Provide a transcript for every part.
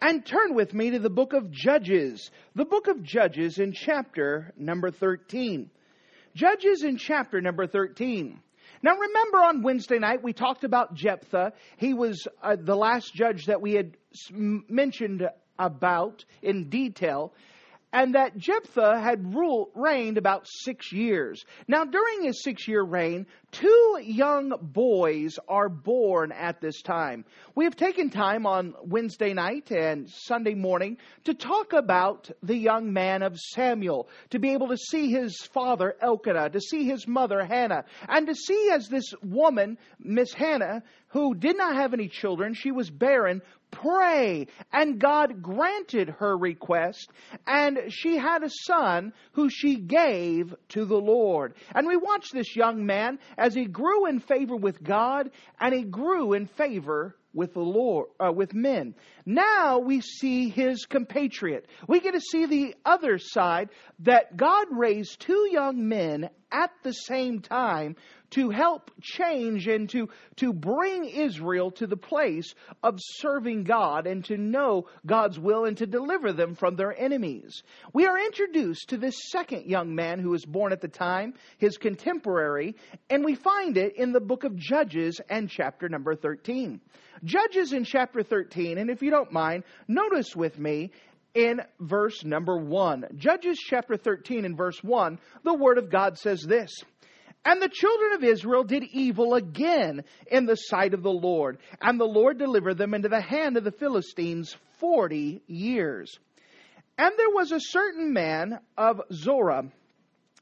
and turn with me to the book of Judges, the book of Judges in chapter number 13. Judges in chapter number 13. Now remember on Wednesday night we talked about Jephthah. He was uh, the last judge that we had mentioned about in detail and that Jephthah had ruled, reigned about six years. Now, during his six year reign, two young boys are born at this time. We have taken time on Wednesday night and Sunday morning to talk about the young man of Samuel, to be able to see his father Elkanah, to see his mother Hannah, and to see as this woman, Miss Hannah, who did not have any children, she was barren, pray. And God granted her request, and she had a son who she gave to the Lord. And we watch this young man as he grew in favor with God, and he grew in favor with the Lord, uh, with men. Now we see his compatriot. We get to see the other side that God raised two young men at the same time to help change and to, to bring Israel to the place of serving God and to know God's will and to deliver them from their enemies. We are introduced to this second young man who was born at the time, his contemporary, and we find it in the book of Judges and chapter number 13. Judges in chapter 13, and if you don't mind, notice with me in verse number 1. Judges chapter 13 and verse 1, the Word of God says this. And the children of Israel did evil again in the sight of the Lord, and the Lord delivered them into the hand of the Philistines forty years. And there was a certain man of Zorah,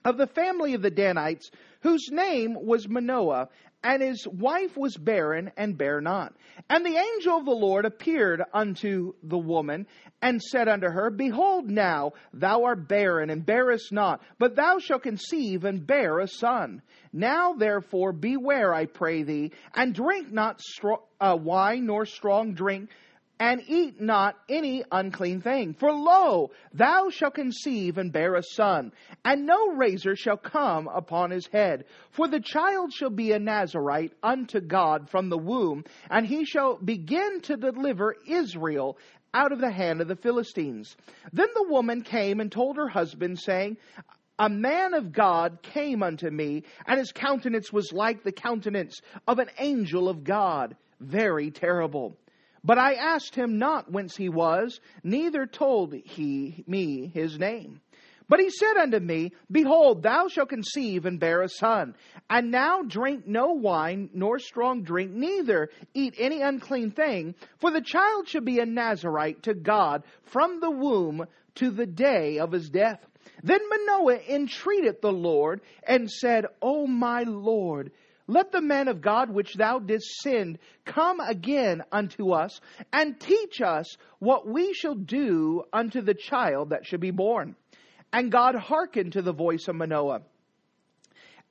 of the family of the Danites, whose name was Manoah, and his wife was barren and bare not. And the angel of the Lord appeared unto the woman and said unto her, Behold, now thou art barren and bearest not, but thou shalt conceive and bear a son. Now therefore beware, I pray thee, and drink not uh, wine nor strong drink and eat not any unclean thing. For lo, thou shalt conceive and bear a son, and no razor shall come upon his head. For the child shall be a Nazarite unto God from the womb, and he shall begin to deliver Israel out of the hand of the Philistines. Then the woman came and told her husband, saying, a man of God came unto me, and his countenance was like the countenance of an angel of God, very terrible. But I asked him not whence he was, neither told he me his name. But he said unto me, Behold, thou shalt conceive and bear a son. And now drink no wine, nor strong drink, neither eat any unclean thing, for the child shall be a Nazarite to God from the womb to the day of his death. Then Manoah entreated the Lord and said, O my Lord, let the man of God which thou didst send come again unto us and teach us what we shall do unto the child that should be born. And God hearkened to the voice of Manoah.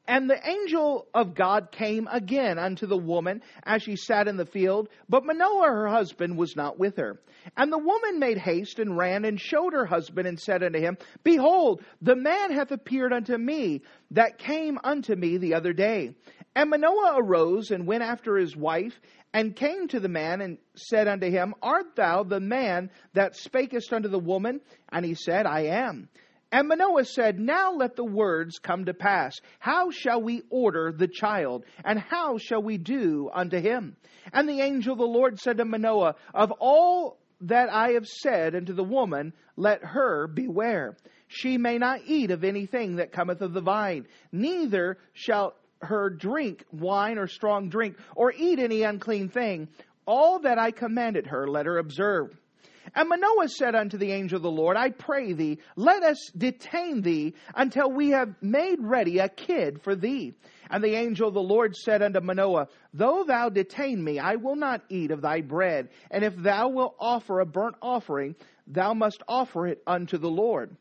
And the angel of God came again unto the woman as she sat in the field, but Manoah her husband was not with her. And the woman made haste and ran and showed her husband and said unto him, Behold, the man hath appeared unto me that came unto me the other day. And Manoah arose and went after his wife, and came to the man and said unto him, Art thou the man that spakest unto the woman? And he said, I am. And Manoah said, Now let the words come to pass. How shall we order the child? And how shall we do unto him? And the angel of the Lord said to Manoah, Of all that I have said unto the woman, let her beware. She may not eat of anything that cometh of the vine, neither shall her drink wine or strong drink, or eat any unclean thing. All that I commanded her, let her observe. And Manoah said unto the angel of the Lord, I pray thee, let us detain thee until we have made ready a kid for thee. And the angel of the Lord said unto Manoah, Though thou detain me, I will not eat of thy bread. And if thou wilt offer a burnt offering, thou must offer it unto the Lord.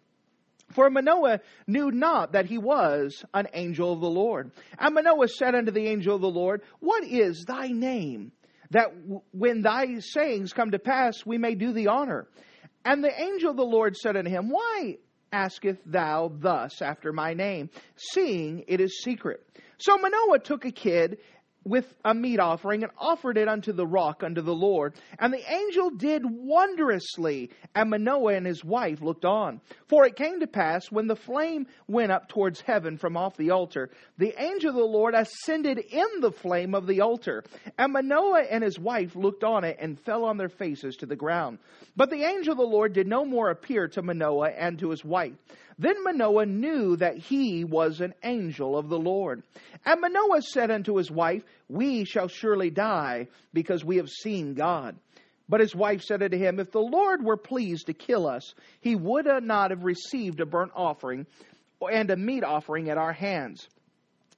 For Manoah knew not that he was an angel of the Lord. And Manoah said unto the angel of the Lord, What is thy name? That when thy sayings come to pass, we may do thee honor. And the angel of the Lord said unto him, Why asketh thou thus after my name, seeing it is secret? So Manoah took a kid with a meat offering and offered it unto the rock unto the Lord. And the angel did wondrously, and Manoah and his wife looked on. For it came to pass, when the flame went up towards heaven from off the altar, the angel of the Lord ascended in the flame of the altar. And Manoah and his wife looked on it and fell on their faces to the ground. But the angel of the Lord did no more appear to Manoah and to his wife. Then Manoah knew that he was an angel of the Lord. And Manoah said unto his wife, We shall surely die, because we have seen God. But his wife said unto him, If the Lord were pleased to kill us, he would not have received a burnt offering and a meat offering at our hands.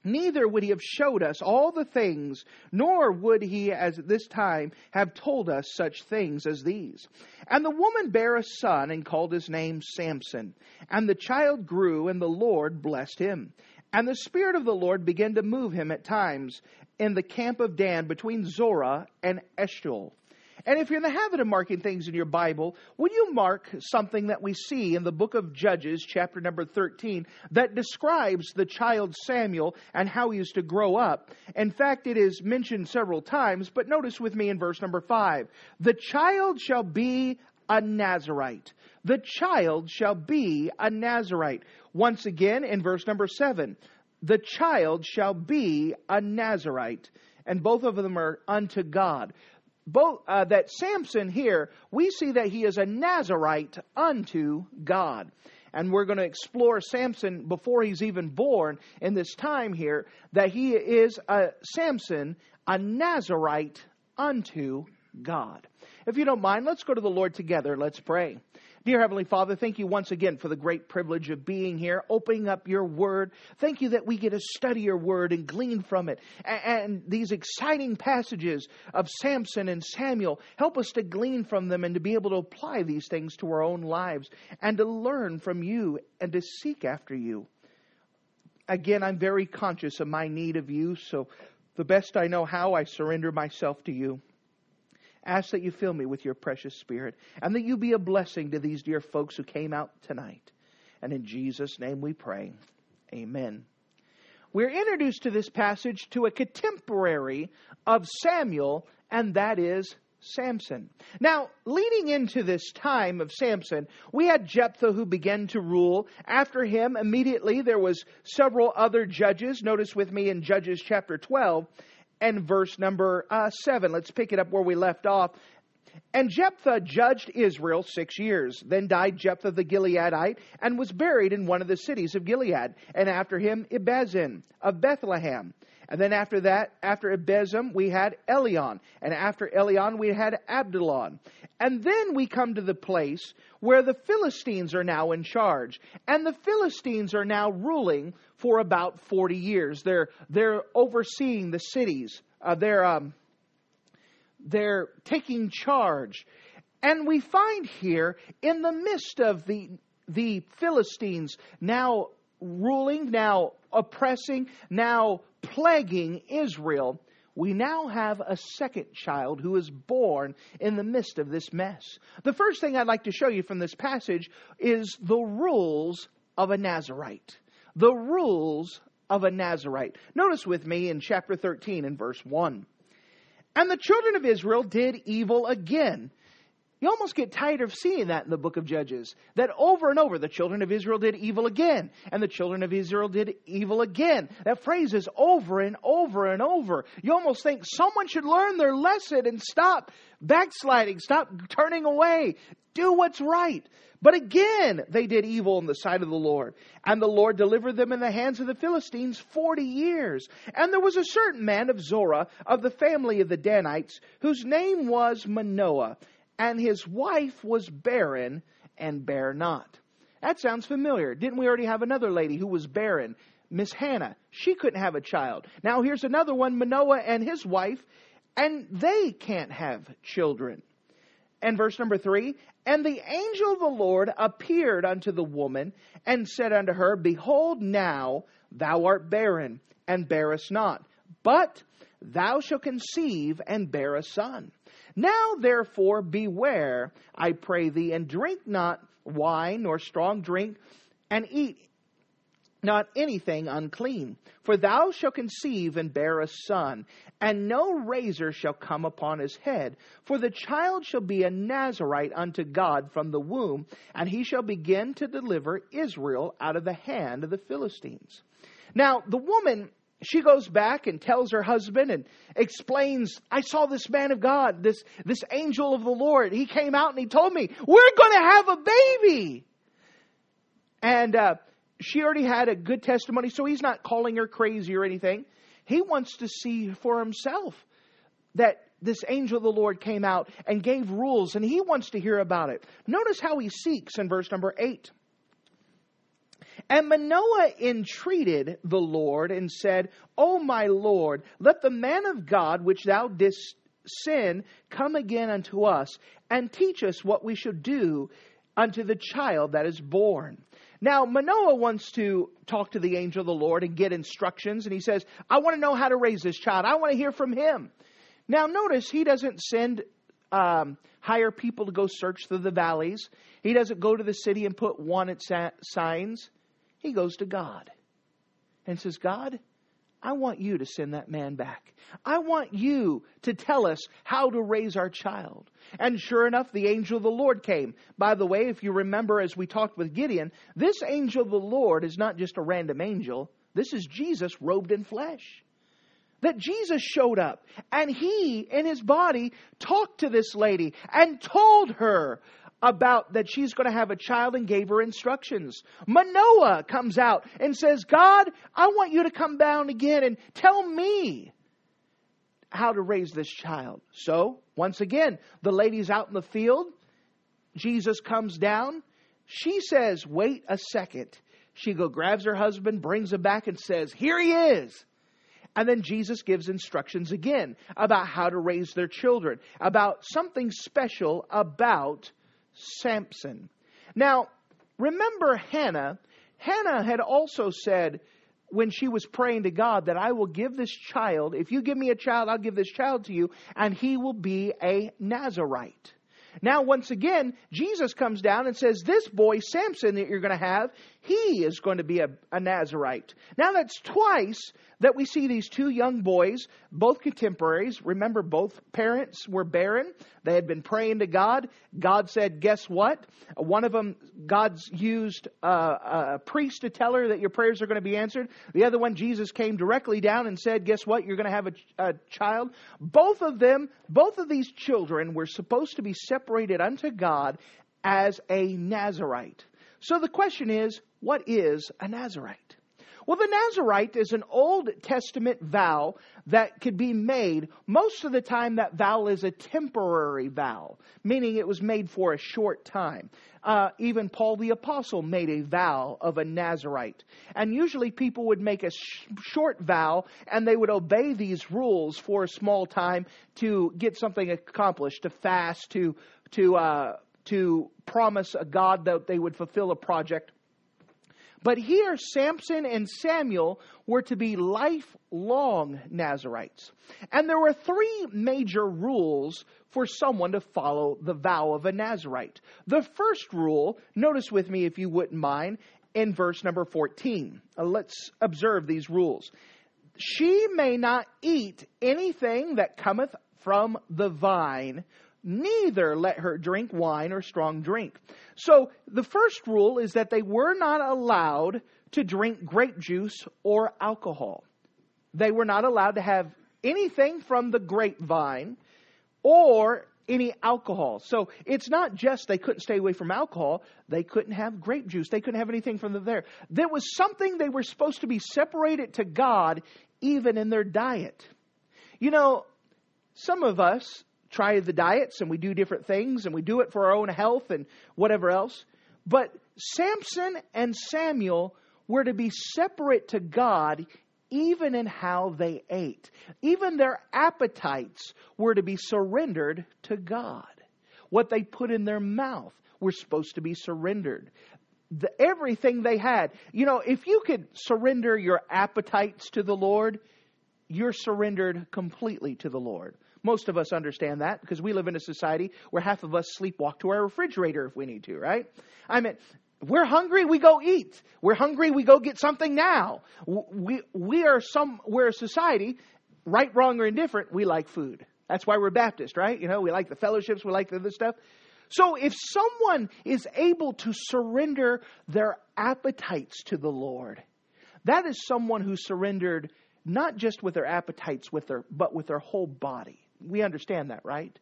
Neither would he have showed us all the things, nor would he at this time have told us such things as these. And the woman bare a son and called his name Samson. And the child grew, and the Lord blessed him. And the Spirit of the Lord began to move him at times in the camp of Dan between Zorah and Eshtaol. And if you're in the habit of marking things in your Bible, would you mark something that we see in the book of Judges, chapter number 13, that describes the child Samuel and how he is to grow up? In fact, it is mentioned several times, but notice with me in verse number 5 The child shall be a Nazarite. The child shall be a Nazarite. Once again in verse number 7 The child shall be a Nazarite. And both of them are unto God both uh, that Samson here, we see that he is a Nazarite unto God. And we're going to explore Samson before he's even born in this time here, that he is a Samson, a Nazarite unto God. If you don't mind, let's go to the Lord together. Let's pray. Dear Heavenly Father, thank you once again for the great privilege of being here, opening up your word. Thank you that we get to study your word and glean from it. And these exciting passages of Samson and Samuel help us to glean from them and to be able to apply these things to our own lives and to learn from you and to seek after you. Again, I'm very conscious of my need of you, so the best I know how, I surrender myself to you ask that you fill me with your precious spirit and that you be a blessing to these dear folks who came out tonight. And in Jesus' name we pray. Amen. We're introduced to this passage to a contemporary of Samuel, and that is Samson. Now, leading into this time of Samson, we had Jephthah who began to rule. After him, immediately there was several other judges. Notice with me in Judges chapter 12 and verse number uh, 7. Let's pick it up where we left off. And Jephthah judged Israel six years. Then died Jephthah the Gileadite and was buried in one of the cities of Gilead. And after him, Ibzan of Bethlehem. And then after that, after Ibzan, we had Elon. And after Elon, we had Abdullah. And then we come to the place where the Philistines are now in charge. And the Philistines are now ruling for about 40 years. They're, they're overseeing the cities. Uh, they're, um, they're taking charge. And we find here, in the midst of the, the Philistines now ruling, now oppressing, now plaguing Israel, we now have a second child who is born in the midst of this mess. The first thing I'd like to show you from this passage is the rules of a Nazarite the rules of a Nazarite. Notice with me in chapter 13 and verse 1. And the children of Israel did evil again. You almost get tired of seeing that in the book of Judges. That over and over, the children of Israel did evil again, and the children of Israel did evil again. That phrase is over and over and over. You almost think someone should learn their lesson and stop backsliding, stop turning away, do what's right. But again, they did evil in the sight of the Lord. And the Lord delivered them in the hands of the Philistines 40 years. And there was a certain man of Zorah, of the family of the Danites, whose name was Manoah. And his wife was barren and bare not. That sounds familiar. Didn't we already have another lady who was barren? Miss Hannah. She couldn't have a child. Now here's another one, Manoah and his wife, and they can't have children. And verse number three, and the angel of the Lord appeared unto the woman and said unto her, Behold, now thou art barren and bearest not, but thou shalt conceive and bear a son. Now therefore beware, I pray thee, and drink not wine nor strong drink, and eat not anything unclean. For thou shalt conceive and bear a son, and no razor shall come upon his head. For the child shall be a Nazarite unto God from the womb, and he shall begin to deliver Israel out of the hand of the Philistines. Now, the woman she goes back and tells her husband and explains, I saw this man of God, this, this angel of the Lord. He came out and he told me, we're going to have a baby. And uh, she already had a good testimony, so he's not calling her crazy or anything. He wants to see for himself that this angel of the Lord came out and gave rules, and he wants to hear about it. Notice how he seeks in verse number 8. And Manoah entreated the Lord and said, O my Lord, let the man of God which thou didst send come again unto us, and teach us what we should do unto the child that is born. Now, Manoah wants to talk to the angel of the Lord and get instructions, and he says, I want to know how to raise this child. I want to hear from him. Now, notice he doesn't send, um, hire people to go search through the valleys. He doesn't go to the city and put wanted signs. He goes to God and says, God, I want you to send that man back. I want you to tell us how to raise our child. And sure enough, the angel of the Lord came. By the way, if you remember as we talked with Gideon, this angel of the Lord is not just a random angel. This is Jesus robed in flesh. That Jesus showed up and he, in his body, talked to this lady and told her about that she's going to have a child and gave her instructions. Manoah comes out and says, God, I want you to come down again and tell me how to raise this child. So, once again, the lady's out in the field. Jesus comes down. She says, Wait a second. She go grabs her husband, brings him back, and says, Here he is. And then Jesus gives instructions again about how to raise their children, about something special about Samson. Now, remember Hannah. Hannah had also said, when she was praying to God that I will give this child, if you give me a child, I'll give this child to you, and he will be a Nazarite. Now, once again, Jesus comes down and says, This boy, Samson, that you're going to have, he is going to be a, a, Nazarite. Now, that's twice that we see these two young boys, both contemporaries. Remember, both parents were barren. They had been praying to God. God said, Guess what? One of them, God's used uh, a priest to tell her that your prayers are going to be answered. The other one, Jesus came directly down and said, Guess what? You're going to have a, a child. Both of them, both of these children were supposed to be separated unto God as a Nazarite. So the question is, what is a Nazarite? Well, the Nazarite is an Old Testament vow that could be made. Most of the time, that vow is a temporary vow, meaning it was made for a short time. Uh, even Paul the Apostle made a vow of a Nazarite. And usually people would make a sh- short vow and they would obey these rules for a small time to get something accomplished, to fast, to, to, uh, to promise a God that they would fulfill a project. But here, Samson and Samuel were to be lifelong Nazarites. And there were three major rules for someone to follow the vow of a Nazarite. The first rule, notice with me if you wouldn't mind, in verse number 14. Uh, let's observe these rules. She may not eat anything that cometh from the vine, neither let her drink wine or strong drink. So the first rule is that they were not allowed to drink grape juice or alcohol. They were not allowed to have anything from the grapevine or any alcohol. So it's not just they couldn't stay away from alcohol, they couldn't have grape juice, they couldn't have anything from the there. There was something they were supposed to be separated to God even in their diet. You know, some of us try the diets and we do different things and we do it for our own health and whatever else. But Samson and Samuel were to be separate to God even in how they ate. Even their appetites were to be surrendered to God. What they put in their mouth were supposed to be surrendered. The, everything they had. You know, if you could surrender your appetites to the Lord, you're surrendered completely to the Lord. Most of us understand that because we live in a society where half of us sleepwalk to our refrigerator if we need to, right? I mean, we're hungry, we go eat. We're hungry, we go get something now. We, we are some, we're a society, right, wrong, or indifferent, we like food. That's why we're Baptist, right? You know, we like the fellowships, we like the other stuff. So if someone is able to surrender their appetites to the Lord, that is someone who surrendered not just with their appetites with their but with their whole body. We understand that, right?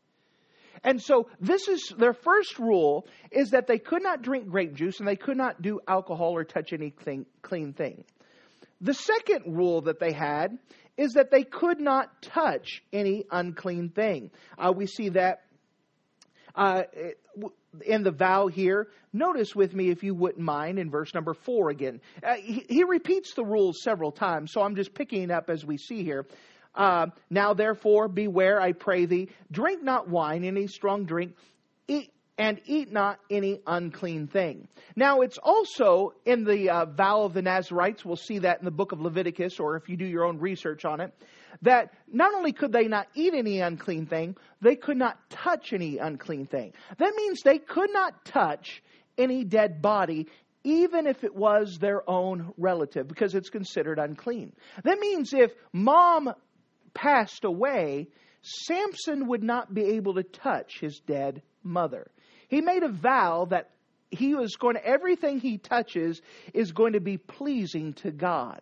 And so this is their first rule is that they could not drink grape juice and they could not do alcohol or touch anything clean thing. The second rule that they had is that they could not touch any unclean thing. Uh, we see that uh, in the vow here. Notice with me, if you wouldn't mind, in verse number four again. Uh, he, he, repeats the rules several times, so I'm just picking it up as we see here. Uh, now, therefore, beware, I pray thee, drink not wine, any strong drink, eat, and eat not any unclean thing. Now, it's also in the uh, vow of the Nazarites, we'll see that in the book of Leviticus, or if you do your own research on it, that not only could they not eat any unclean thing, they could not touch any unclean thing. That means they could not touch any dead body even if it was their own relative, because it's considered unclean. That means if mom passed away, Samson would not be able to touch his dead mother. He made a vow that he was going to, everything he touches is going to be pleasing to God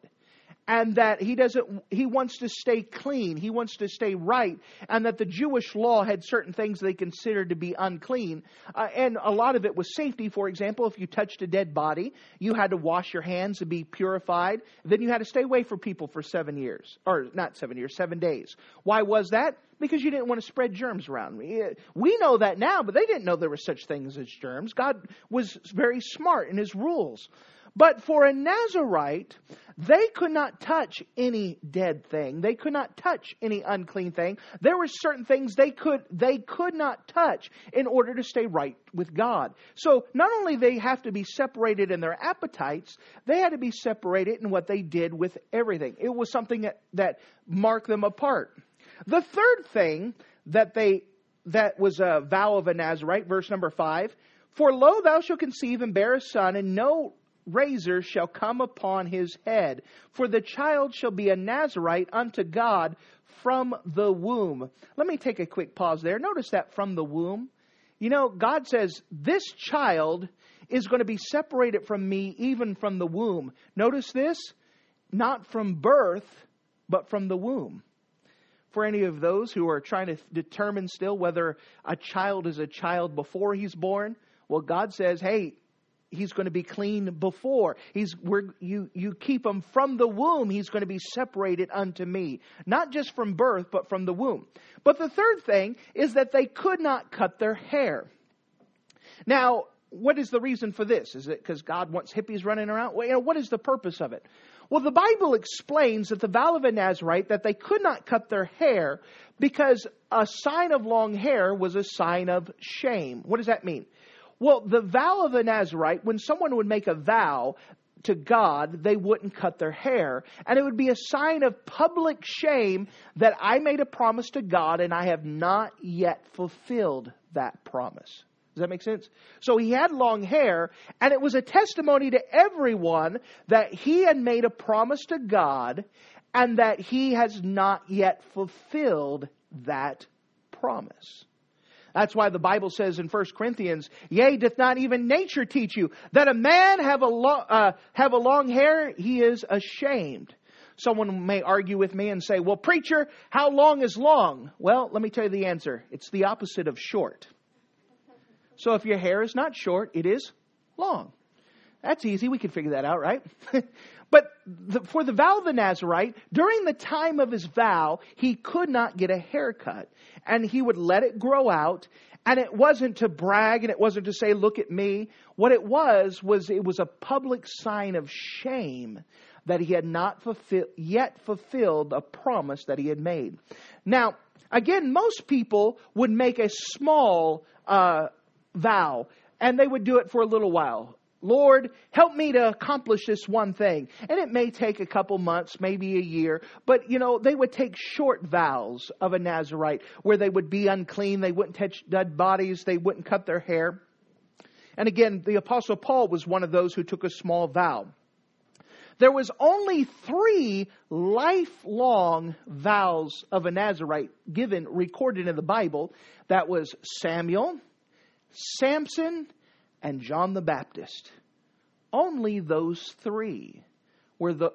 and that he doesn't he wants to stay clean he wants to stay right and that the jewish law had certain things they considered to be unclean uh, and a lot of it was safety for example if you touched a dead body you had to wash your hands and be purified then you had to stay away from people for seven years or not seven years seven days why was that because you didn't want to spread germs around. We know that now, but they didn't know there were such things as germs. God was very smart in his rules. But for a Nazarite, they could not touch any dead thing. They could not touch any unclean thing. There were certain things they could they could not touch in order to stay right with God. So not only they have to be separated in their appetites, they had to be separated in what they did with everything. It was something that, that marked them apart. The third thing that they that was a vow of a Nazarite, verse number five. For lo, thou shalt conceive and bear a son, and no razor shall come upon his head, for the child shall be a Nazarite unto God from the womb. Let me take a quick pause there. Notice that from the womb. You know, God says, This child is going to be separated from me even from the womb. Notice this, not from birth, but from the womb. For any of those who are trying to determine still whether a child is a child before he's born, well, God says, hey, he's going to be clean before. He's you you keep him from the womb. He's going to be separated unto me, not just from birth, but from the womb. But the third thing is that they could not cut their hair. Now, what is the reason for this? Is it because God wants hippies running around? Well, you know, what is the purpose of it? Well, the Bible explains that the vow of a Nazarite that they could not cut their hair because a sign of long hair was a sign of shame. What does that mean? Well, the vow of a Nazarite, when someone would make a vow to God, they wouldn't cut their hair. And it would be a sign of public shame that I made a promise to God and I have not yet fulfilled that promise. Does that make sense? So he had long hair, and it was a testimony to everyone that he had made a promise to God and that he has not yet fulfilled that promise. That's why the Bible says in 1 Corinthians, Yea, doth not even nature teach you that a man have a, lo- uh, have a long hair? He is ashamed. Someone may argue with me and say, Well, preacher, how long is long? Well, let me tell you the answer. It's the opposite of short. So if your hair is not short, it is long. That's easy. We can figure that out, right? but the, for the vow of the Nazarite, during the time of his vow, he could not get a haircut. And he would let it grow out. And it wasn't to brag and it wasn't to say, look at me. What it was, was it was a public sign of shame that he had not fulfill, yet fulfilled a promise that he had made. Now, again, most people would make a small uh, vow and they would do it for a little while. Lord, help me to accomplish this one thing. And it may take a couple months, maybe a year, but you know, they would take short vows of a Nazarite where they would be unclean, they wouldn't touch dead bodies, they wouldn't cut their hair. And again, the apostle Paul was one of those who took a small vow. There was only three lifelong vows of a Nazarite given, recorded in the Bible. That was Samuel, Samson, and John the Baptist. Only those three were the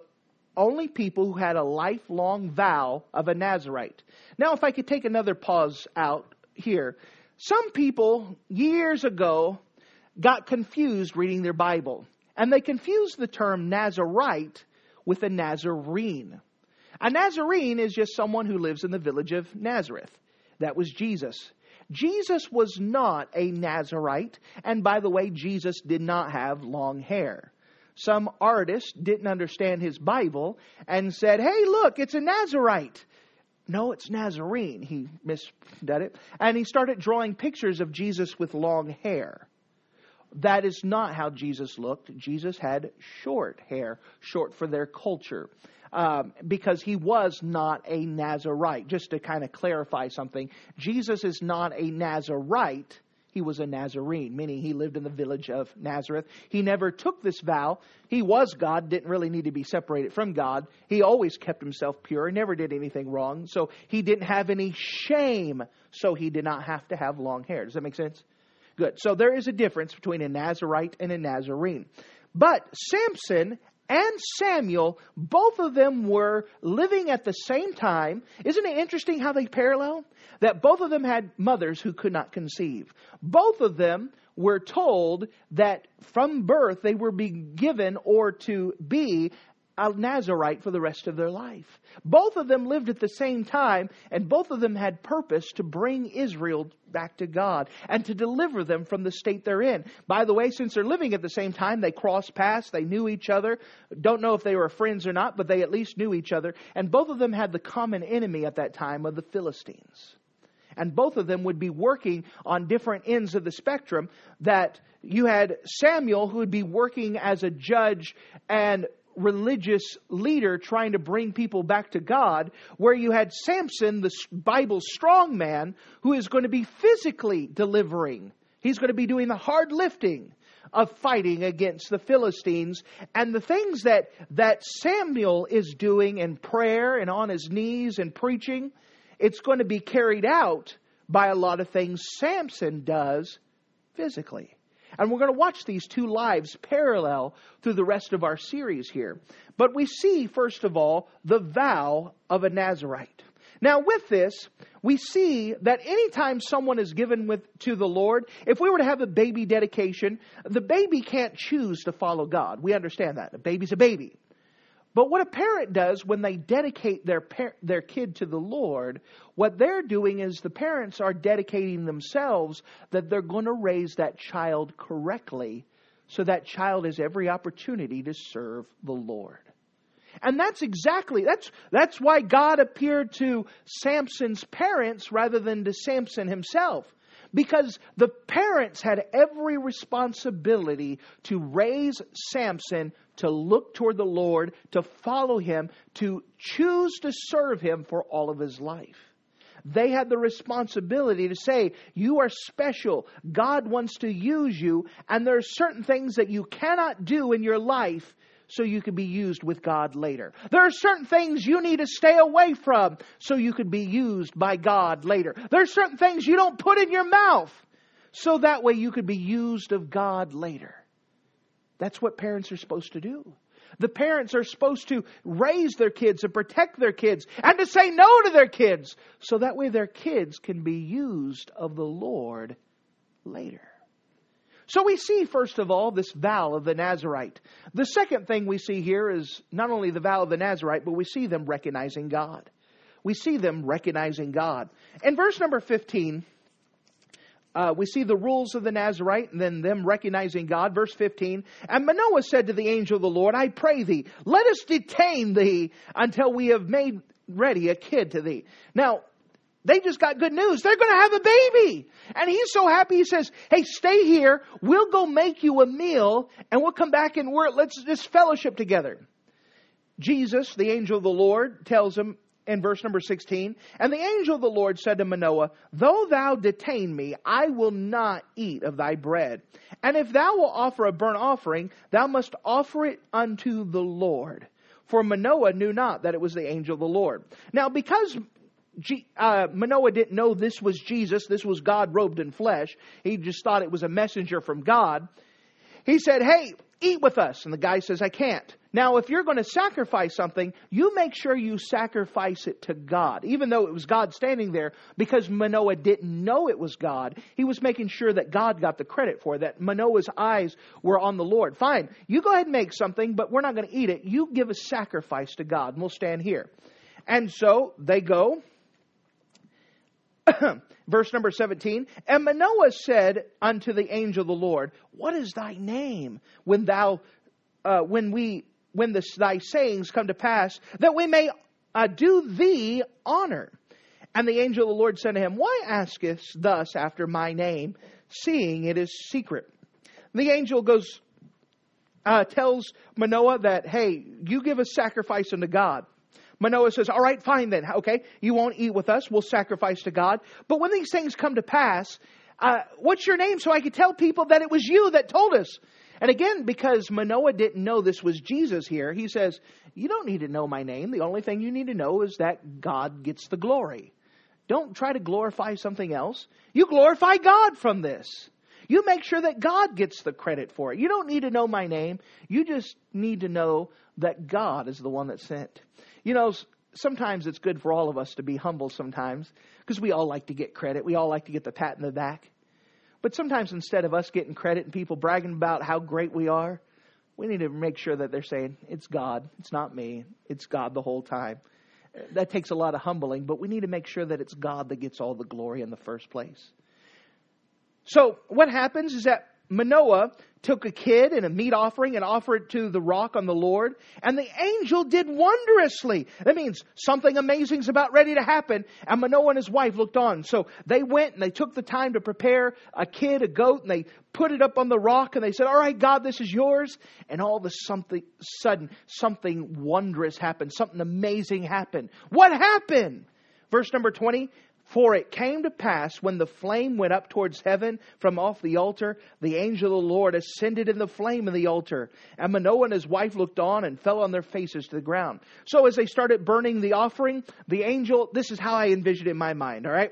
only people who had a lifelong vow of a Nazarite. Now, if I could take another pause out here. Some people years ago got confused reading their Bible, and they confused the term Nazarite with a Nazarene. A Nazarene is just someone who lives in the village of Nazareth. That was Jesus. Jesus was not a Nazarite, and by the way, Jesus did not have long hair. Some artist didn't understand his Bible and said, Hey, look, it's a Nazarite. No, it's Nazarene. He misdid it. And he started drawing pictures of Jesus with long hair. That is not how Jesus looked. Jesus had short hair, short for their culture um, because he was not a Nazarite. Just to kind of clarify something, Jesus is not a Nazarite. He was a Nazarene, meaning he lived in the village of Nazareth. He never took this vow. He was God, didn't really need to be separated from God. He always kept himself pure, never did anything wrong. So he didn't have any shame, so he did not have to have long hair. Does that make sense? Good. So there is a difference between a Nazarite and a Nazarene. But Samson and Samuel, both of them were living at the same time. Isn't it interesting how they parallel? That both of them had mothers who could not conceive. Both of them were told that from birth they were being given or to be a Nazarite for the rest of their life. Both of them lived at the same time, and both of them had purpose to bring Israel back to God and to deliver them from the state they're in. By the way, since they're living at the same time, they crossed paths, they knew each other. Don't know if they were friends or not, but they at least knew each other. And both of them had the common enemy at that time of the Philistines and both of them would be working on different ends of the spectrum that you had Samuel who would be working as a judge and religious leader trying to bring people back to God, where you had Samson, the Bible strong man, who is going to be physically delivering. He's going to be doing the hard lifting of fighting against the Philistines. And the things that, that Samuel is doing in prayer and on his knees and preaching, it's going to be carried out by a lot of things Samson does physically. And we're going to watch these two lives parallel through the rest of our series here. But we see, first of all, the vow of a Nazarite. Now, with this, we see that anytime someone is given with, to the Lord, if we were to have a baby dedication, the baby can't choose to follow God. We understand that. A baby's a baby. But what a parent does when they dedicate their par- their kid to the Lord, what they're doing is the parents are dedicating themselves that they're going to raise that child correctly so that child has every opportunity to serve the Lord. And that's exactly that's that's why God appeared to Samson's parents rather than to Samson himself because the parents had every responsibility to raise Samson to look toward the Lord, to follow him, to choose to serve him for all of his life. They had the responsibility to say, You are special. God wants to use you, and there are certain things that you cannot do in your life so you can be used with God later. There are certain things you need to stay away from so you can be used by God later. There are certain things you don't put in your mouth so that way you could be used of God later. That's what parents are supposed to do. The parents are supposed to raise their kids and protect their kids and to say no to their kids so that way their kids can be used of the Lord later. So we see, first of all, this vow of the Nazarite. The second thing we see here is not only the vow of the Nazarite, but we see them recognizing God. We see them recognizing God. In verse number 15, uh, we see the rules of the Nazarite and then them recognizing God. Verse 15, and Manoah said to the angel of the Lord, I pray thee, let us detain thee until we have made ready a kid to thee. Now, they just got good news. They're going to have a baby. And he's so happy. He says, Hey, stay here. We'll go make you a meal and we'll come back and we're, let's just fellowship together. Jesus, the angel of the Lord, tells him in verse number 16, And the angel of the Lord said to Manoah, Though thou detain me, I will not eat of thy bread. And if thou wilt offer a burnt offering, thou must offer it unto the Lord. For Manoah knew not that it was the angel of the Lord. Now, because G, uh, Manoah didn't know this was Jesus, this was God robed in flesh. He just thought it was a messenger from God. He said, Hey, eat with us. And the guy says, I can't. Now, if you're going to sacrifice something, you make sure you sacrifice it to God, even though it was God standing there, because Manoah didn't know it was God. He was making sure that God got the credit for it, that Manoah's eyes were on the Lord. Fine, you go ahead and make something, but we're not going to eat it. You give a sacrifice to God, and we'll stand here. And so they go, Verse number 17, and Manoah said unto the angel of the Lord, What is thy name when thou, uh, when we, when the, thy sayings come to pass, that we may uh, do thee honor? And the angel of the Lord said to him, Why askest thus after my name, seeing it is secret? The angel goes, uh, tells Manoah that, hey, you give a sacrifice unto God. Manoah says, All right, fine then. Okay, you won't eat with us. We'll sacrifice to God. But when these things come to pass, uh, what's your name so I could tell people that it was you that told us? And again, because Manoah didn't know this was Jesus here, he says, You don't need to know my name. The only thing you need to know is that God gets the glory. Don't try to glorify something else. You glorify God from this. You make sure that God gets the credit for it. You don't need to know my name. You just need to know that God is the one that sent. You know, sometimes it's good for all of us to be humble sometimes because we all like to get credit. We all like to get the pat in the back. But sometimes instead of us getting credit and people bragging about how great we are, we need to make sure that they're saying, it's God, it's not me, it's God the whole time. That takes a lot of humbling, but we need to make sure that it's God that gets all the glory in the first place. So, what happens is that Manoah took a kid and a meat offering and offered it to the rock on the Lord, and the angel did wondrously. That means something amazing is about ready to happen, and Manoah and his wife looked on. So they went and they took the time to prepare a kid, a goat, and they put it up on the rock, and they said, All right, God, this is yours. And all of a something, sudden, something wondrous happened, something amazing happened. What happened? Verse number 20 for it came to pass when the flame went up towards heaven from off the altar, the angel of the Lord ascended in the flame of the altar. And Manoah and his wife looked on and fell on their faces to the ground. So as they started burning the offering, the angel, this is how I envisioned it in my mind, all right?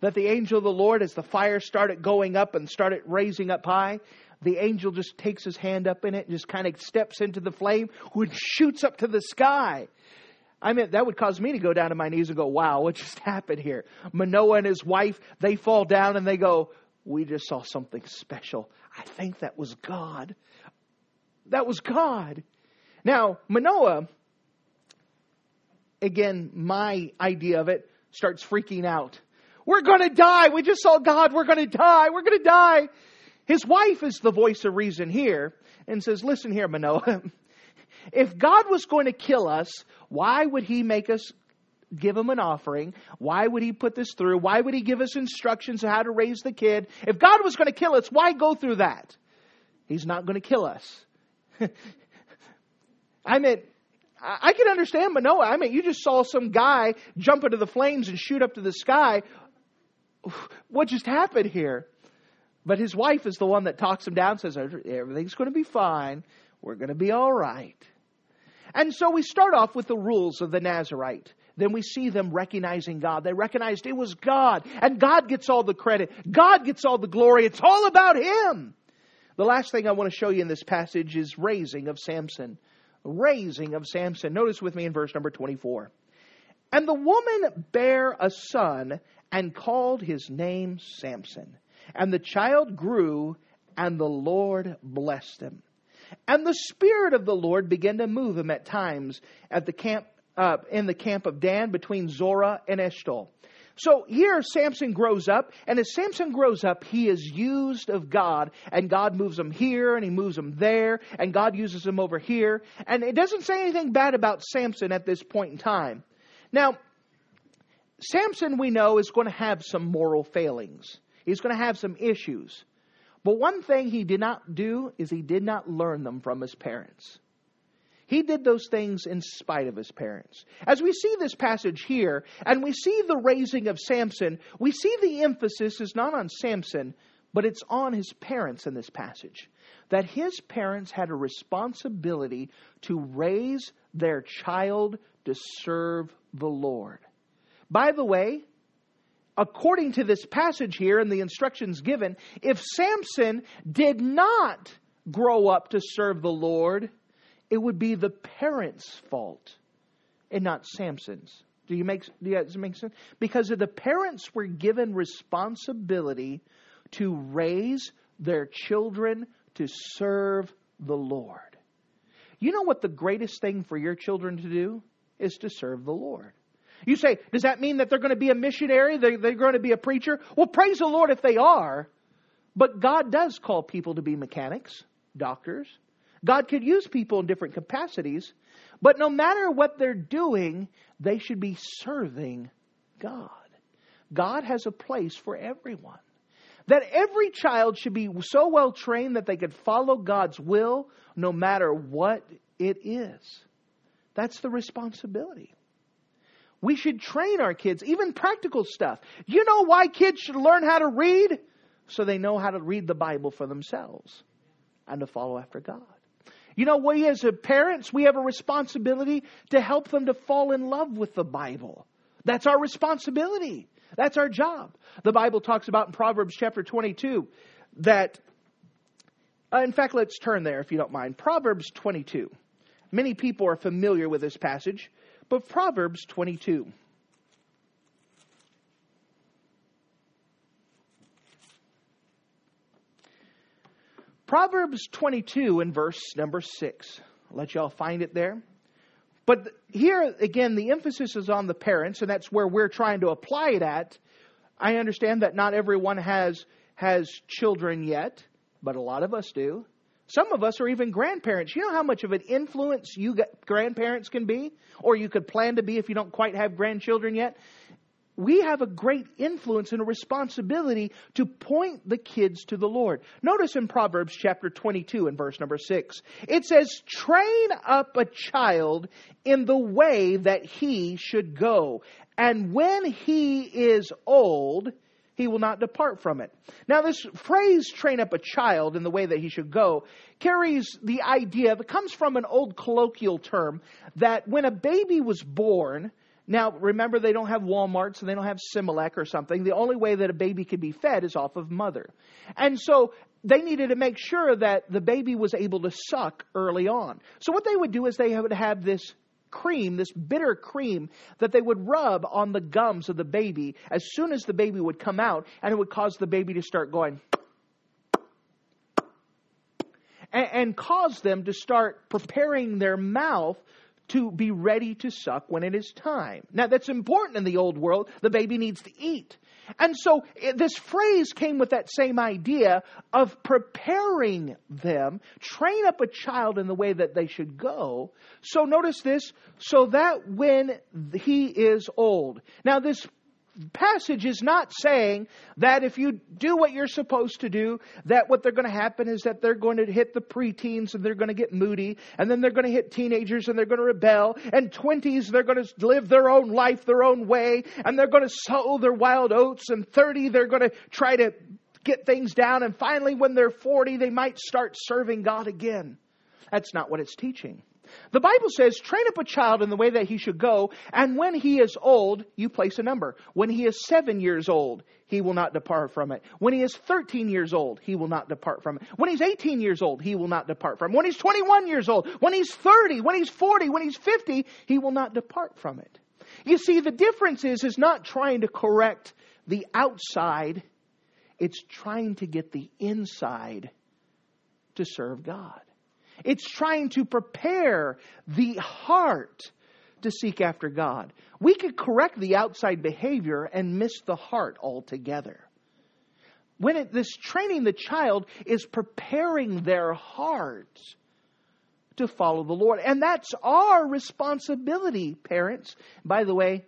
That the angel of the Lord, as the fire started going up and started raising up high, the angel just takes his hand up in it and just kind of steps into the flame, which shoots up to the sky. I mean, that would cause me to go down to my knees and go, wow, what just happened here? Manoah and his wife, they fall down and they go, we just saw something special. I think that was God. That was God. Now, Manoah, again, my idea of it starts freaking out. We're going to die. We just saw God. We're going to die. We're going to die. His wife is the voice of reason here and says, Listen here, Manoah. If God was going to kill us, why would He make us give him an offering? Why would he put this through? Why would he give us instructions on how to raise the kid? If God was going to kill us, why go through that? He's not going to kill us. I mean, I can understand Manoah. I mean, you just saw some guy jump into the flames and shoot up to the sky. What just happened here? But his wife is the one that talks him down, says, Everything's going to be fine. We're going to be all right. And so we start off with the rules of the Nazarite. Then we see them recognizing God. They recognized it was God, and God gets all the credit. God gets all the glory. It's all about Him. The last thing I want to show you in this passage is raising of Samson. Raising of Samson. Notice with me in verse number 24. And the woman bare a son and called his name Samson. And the child grew and the Lord blessed him. And the Spirit of the Lord began to move him at times at the camp, uh, in the camp of Dan between Zorah and Eshtaol. So here Samson grows up, and as Samson grows up, he is used of God, and God moves him here, and he moves him there, and God uses him over here. And it doesn't say anything bad about Samson at this point in time. Now, Samson, we know, is going to have some moral failings. He's going to have some issues. But one thing he did not do is he did not learn them from his parents. He did those things in spite of his parents. As we see this passage here, and we see the raising of Samson, we see the emphasis is not on Samson, but it's on his parents in this passage. That his parents had a responsibility to raise their child to serve the Lord. By the way, according to this passage here and the instructions given, if Samson did not grow up to serve the Lord, it would be the parents' fault and not Samson's. Do you make, do you, does it make sense? Because the parents were given responsibility to raise their children to serve the Lord. You know what the greatest thing for your children to do is to serve the Lord. You say, does that mean that they're going to be a missionary? They're, they're going to be a preacher? Well, praise the Lord if they are. But God does call people to be mechanics, doctors, God could use people in different capacities, but no matter what they're doing, they should be serving God. God has a place for everyone. That every child should be so well trained that they could follow God's will no matter what it is. That's the responsibility. We should train our kids, even practical stuff. You know why kids should learn how to read? So they know how to read the Bible for themselves and to follow after God. You know, we as parents, we have a responsibility to help them to fall in love with the Bible. That's our responsibility. That's our job. The Bible talks about in Proverbs chapter 22 that, uh, in fact, let's turn there if you don't mind. Proverbs 22. Many people are familiar with this passage, but Proverbs 22. Proverbs 22 and verse number 6. I'll let y'all find it there. But here, again, the emphasis is on the parents, and that's where we're trying to apply it at. I understand that not everyone has, has children yet, but a lot of us do. Some of us are even grandparents. You know how much of an influence you grandparents can be? Or you could plan to be if you don't quite have grandchildren yet? we have a great influence and a responsibility to point the kids to the Lord. Notice in Proverbs chapter 22 and verse number 6, it says, Train up a child in the way that he should go, and when he is old, he will not depart from it. Now, this phrase, train up a child in the way that he should go, carries the idea that comes from an old colloquial term that when a baby was born, now, remember, they don't have Walmart, so they don't have Similac or something. The only way that a baby can be fed is off of mother. And so they needed to make sure that the baby was able to suck early on. So what they would do is they would have this cream, this bitter cream that they would rub on the gums of the baby as soon as the baby would come out, and it would cause the baby to start going. And, and cause them to start preparing their mouth to be ready to suck when it is time. Now, that's important in the old world. The baby needs to eat. And so eh, this phrase came with that same idea of preparing them, train up a child in the way that they should go. So notice this, so that when he is old. Now, this passage is not saying that if you do what you're supposed to do, that what they're going to happen is that they're going to hit the preteens and they're going to get moody, and then they're going to hit teenagers and they're going to rebel, and 20s they're going to live their own life their own way, and they're going to sow their wild oats, and 30 they're going to try to get things down, and finally when they're 40 they might start serving God again. That's not what it's teaching. The Bible says, train up a child in the way that he should go, and when he is old, you place a number. When he is seven years old, he will not depart from it. When he is 13 years old, he will not depart from it. When he's 18 years old, he will not depart from it. When he's 21 years old, when he's 30, when he's 40, when he's 50, he will not depart from it. You see, the difference is, is not trying to correct the outside, it's trying to get the inside to serve God. It's trying to prepare the heart to seek after God. We could correct the outside behavior and miss the heart altogether. When it, this training the child is preparing their heart to follow the Lord. And that's our responsibility, parents. By the way,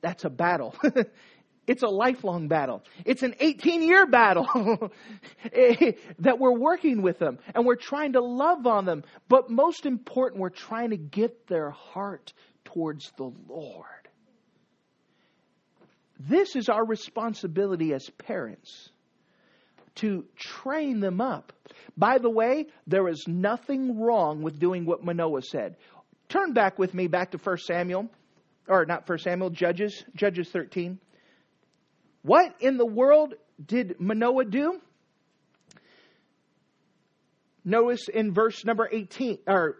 that's a battle. it's a lifelong battle. It's an 18 year battle that we're working with them and we're trying to love on them. But most important, we're trying to get their heart towards the Lord. This is our responsibility as parents to train them up. By the way, there is nothing wrong with doing what Manoah said. Turn back with me back to 1 Samuel, or not 1 Samuel, Judges, Judges 13. What in the world did Manoah do? Notice in verse number 18, or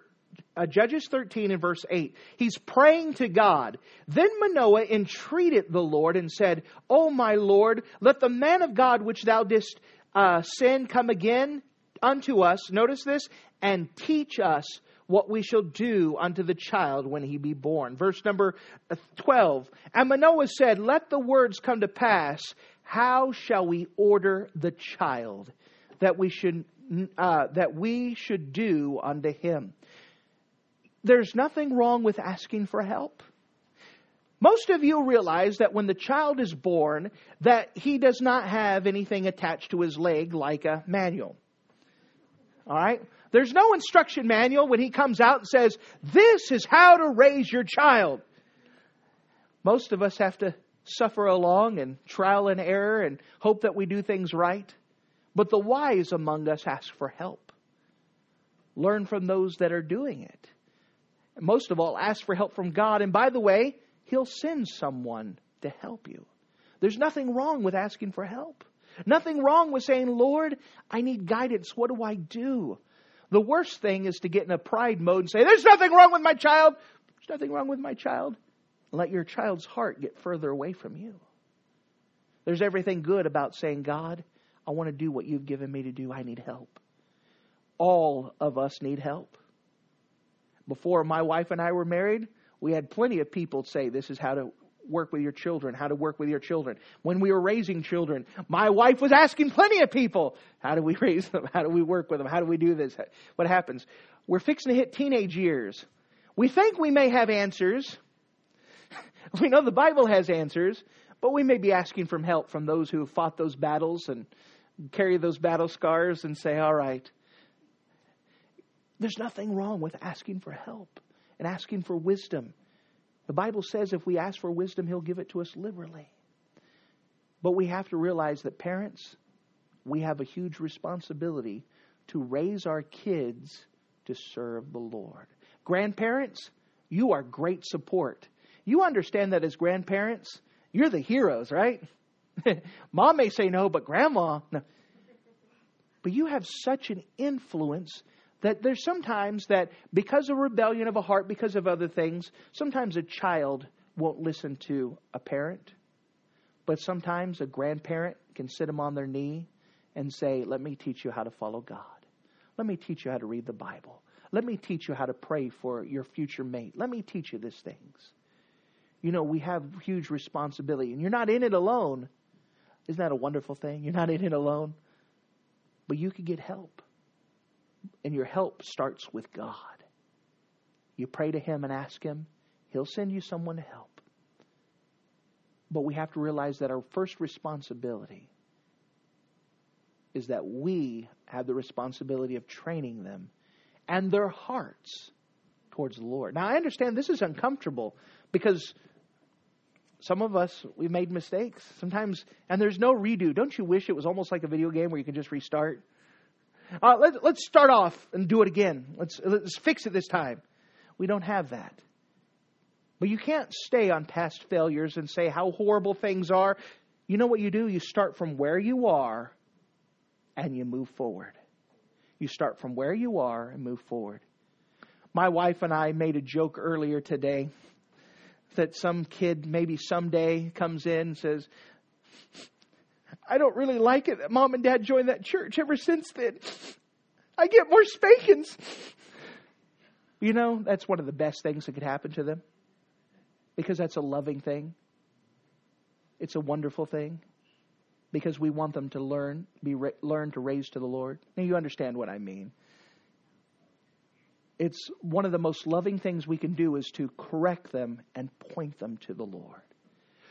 uh, Judges 13 and verse 8. He's praying to God. Then Manoah entreated the Lord and said, O my Lord, let the man of God which thou didst uh, send come again unto us, notice this, and teach us what we shall do unto the child when he be born. Verse number 12. And Manoah said, Let the words come to pass. How shall we order the child that we should, uh, that we should do unto him? There's nothing wrong with asking for help. Most of you realize that when the child is born, that he does not have anything attached to his leg like a manual. All right? There's no instruction manual when he comes out and says, This is how to raise your child. Most of us have to suffer along and trial and error and hope that we do things right. But the wise among us ask for help. Learn from those that are doing it most of all, ask for help from God. And by the way, He'll send someone to help you. There's nothing wrong with asking for help. Nothing wrong with saying, Lord, I need guidance. What do I do? The worst thing is to get in a pride mode and say, There's nothing wrong with my child. There's nothing wrong with my child. Let your child's heart get further away from you. There's everything good about saying, God, I want to do what you've given me to do. I need help. All of us need help before my wife and I were married, we had plenty of people say this is how to work with your children, how to work with your children. When we were raising children, my wife was asking plenty of people, how do we raise them? How do we work with them? How do we do this? What happens? We're fixing to hit teenage years. We think we may have answers. We know the Bible has answers, but we may be asking for help from those who have fought those battles and carry those battle scars and say, all right, there's nothing wrong with asking for help and asking for wisdom. The Bible says if we ask for wisdom, He'll give it to us liberally. But we have to realize that parents, we have a huge responsibility to raise our kids to serve the Lord. Grandparents, you are great support. You understand that as grandparents, you're the heroes, right? Mom may say no, but grandma. No. But you have such an influence that there's sometimes that because of rebellion of a heart, because of other things, sometimes a child won't listen to a parent. But sometimes a grandparent can sit them on their knee and say, Let me teach you how to follow God. Let me teach you how to read the Bible. Let me teach you how to pray for your future mate. Let me teach you these things. You know, we have huge responsibility, and you're not in it alone. Isn't that a wonderful thing? You're not in it alone. But you can get help. And your help starts with God. You pray to Him and ask Him, He'll send you someone to help. But we have to realize that our first responsibility is that we have the responsibility of training them and their hearts towards the Lord. Now, I understand this is uncomfortable because some of us, we've made mistakes sometimes, and there's no redo. Don't you wish it was almost like a video game where you could just restart? Uh, let, let's start off and do it again. Let's, let's fix it this time. We don't have that. But you can't stay on past failures and say how horrible things are. You know what you do? You start from where you are and you move forward. You start from where you are and move forward. My wife and I made a joke earlier today that some kid maybe someday comes in and says, I don't really like it that mom and dad joined that church ever since then. I get more spankings. You know, that's one of the best things that could happen to them because that's a loving thing. It's a wonderful thing because we want them to learn, be re- learn to raise to the Lord. Now you understand what I mean. It's one of the most loving things we can do is to correct them and point them to the Lord.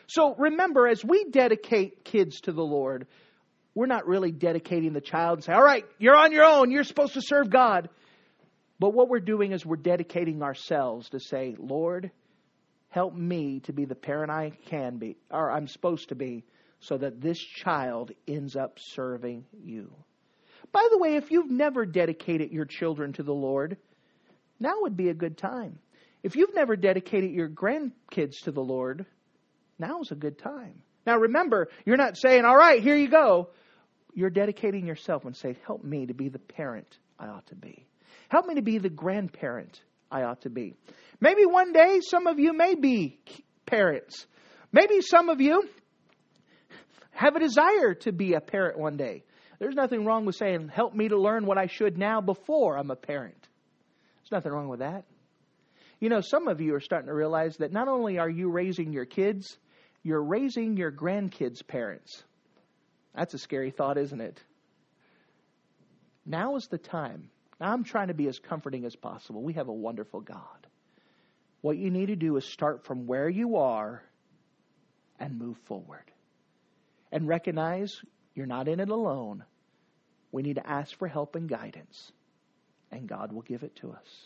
So remember, as we dedicate kids to the Lord, we're not really dedicating the child and say, all right, you're on your own. You're supposed to serve God. But what we're doing is we're dedicating ourselves to say, Lord, help me to be the parent I can be, or I'm supposed to be, so that this child ends up serving you. By the way, if you've never dedicated your children to the Lord, now would be a good time. If you've never dedicated your grandkids to the Lord, now is a good time. Now remember, you're not saying, all right, here you go you're dedicating yourself and say, Help me to be the parent I ought to be. Help me to be the grandparent I ought to be. Maybe one day some of you may be parents. Maybe some of you have a desire to be a parent one day. There's nothing wrong with saying, Help me to learn what I should now before I'm a parent. There's nothing wrong with that. You know, some of you are starting to realize that not only are you raising your kids, you're raising your grandkids' parents. That's a scary thought, isn't it? Now is the time. Now I'm trying to be as comforting as possible. We have a wonderful God. What you need to do is start from where you are and move forward. And recognize you're not in it alone. We need to ask for help and guidance, and God will give it to us.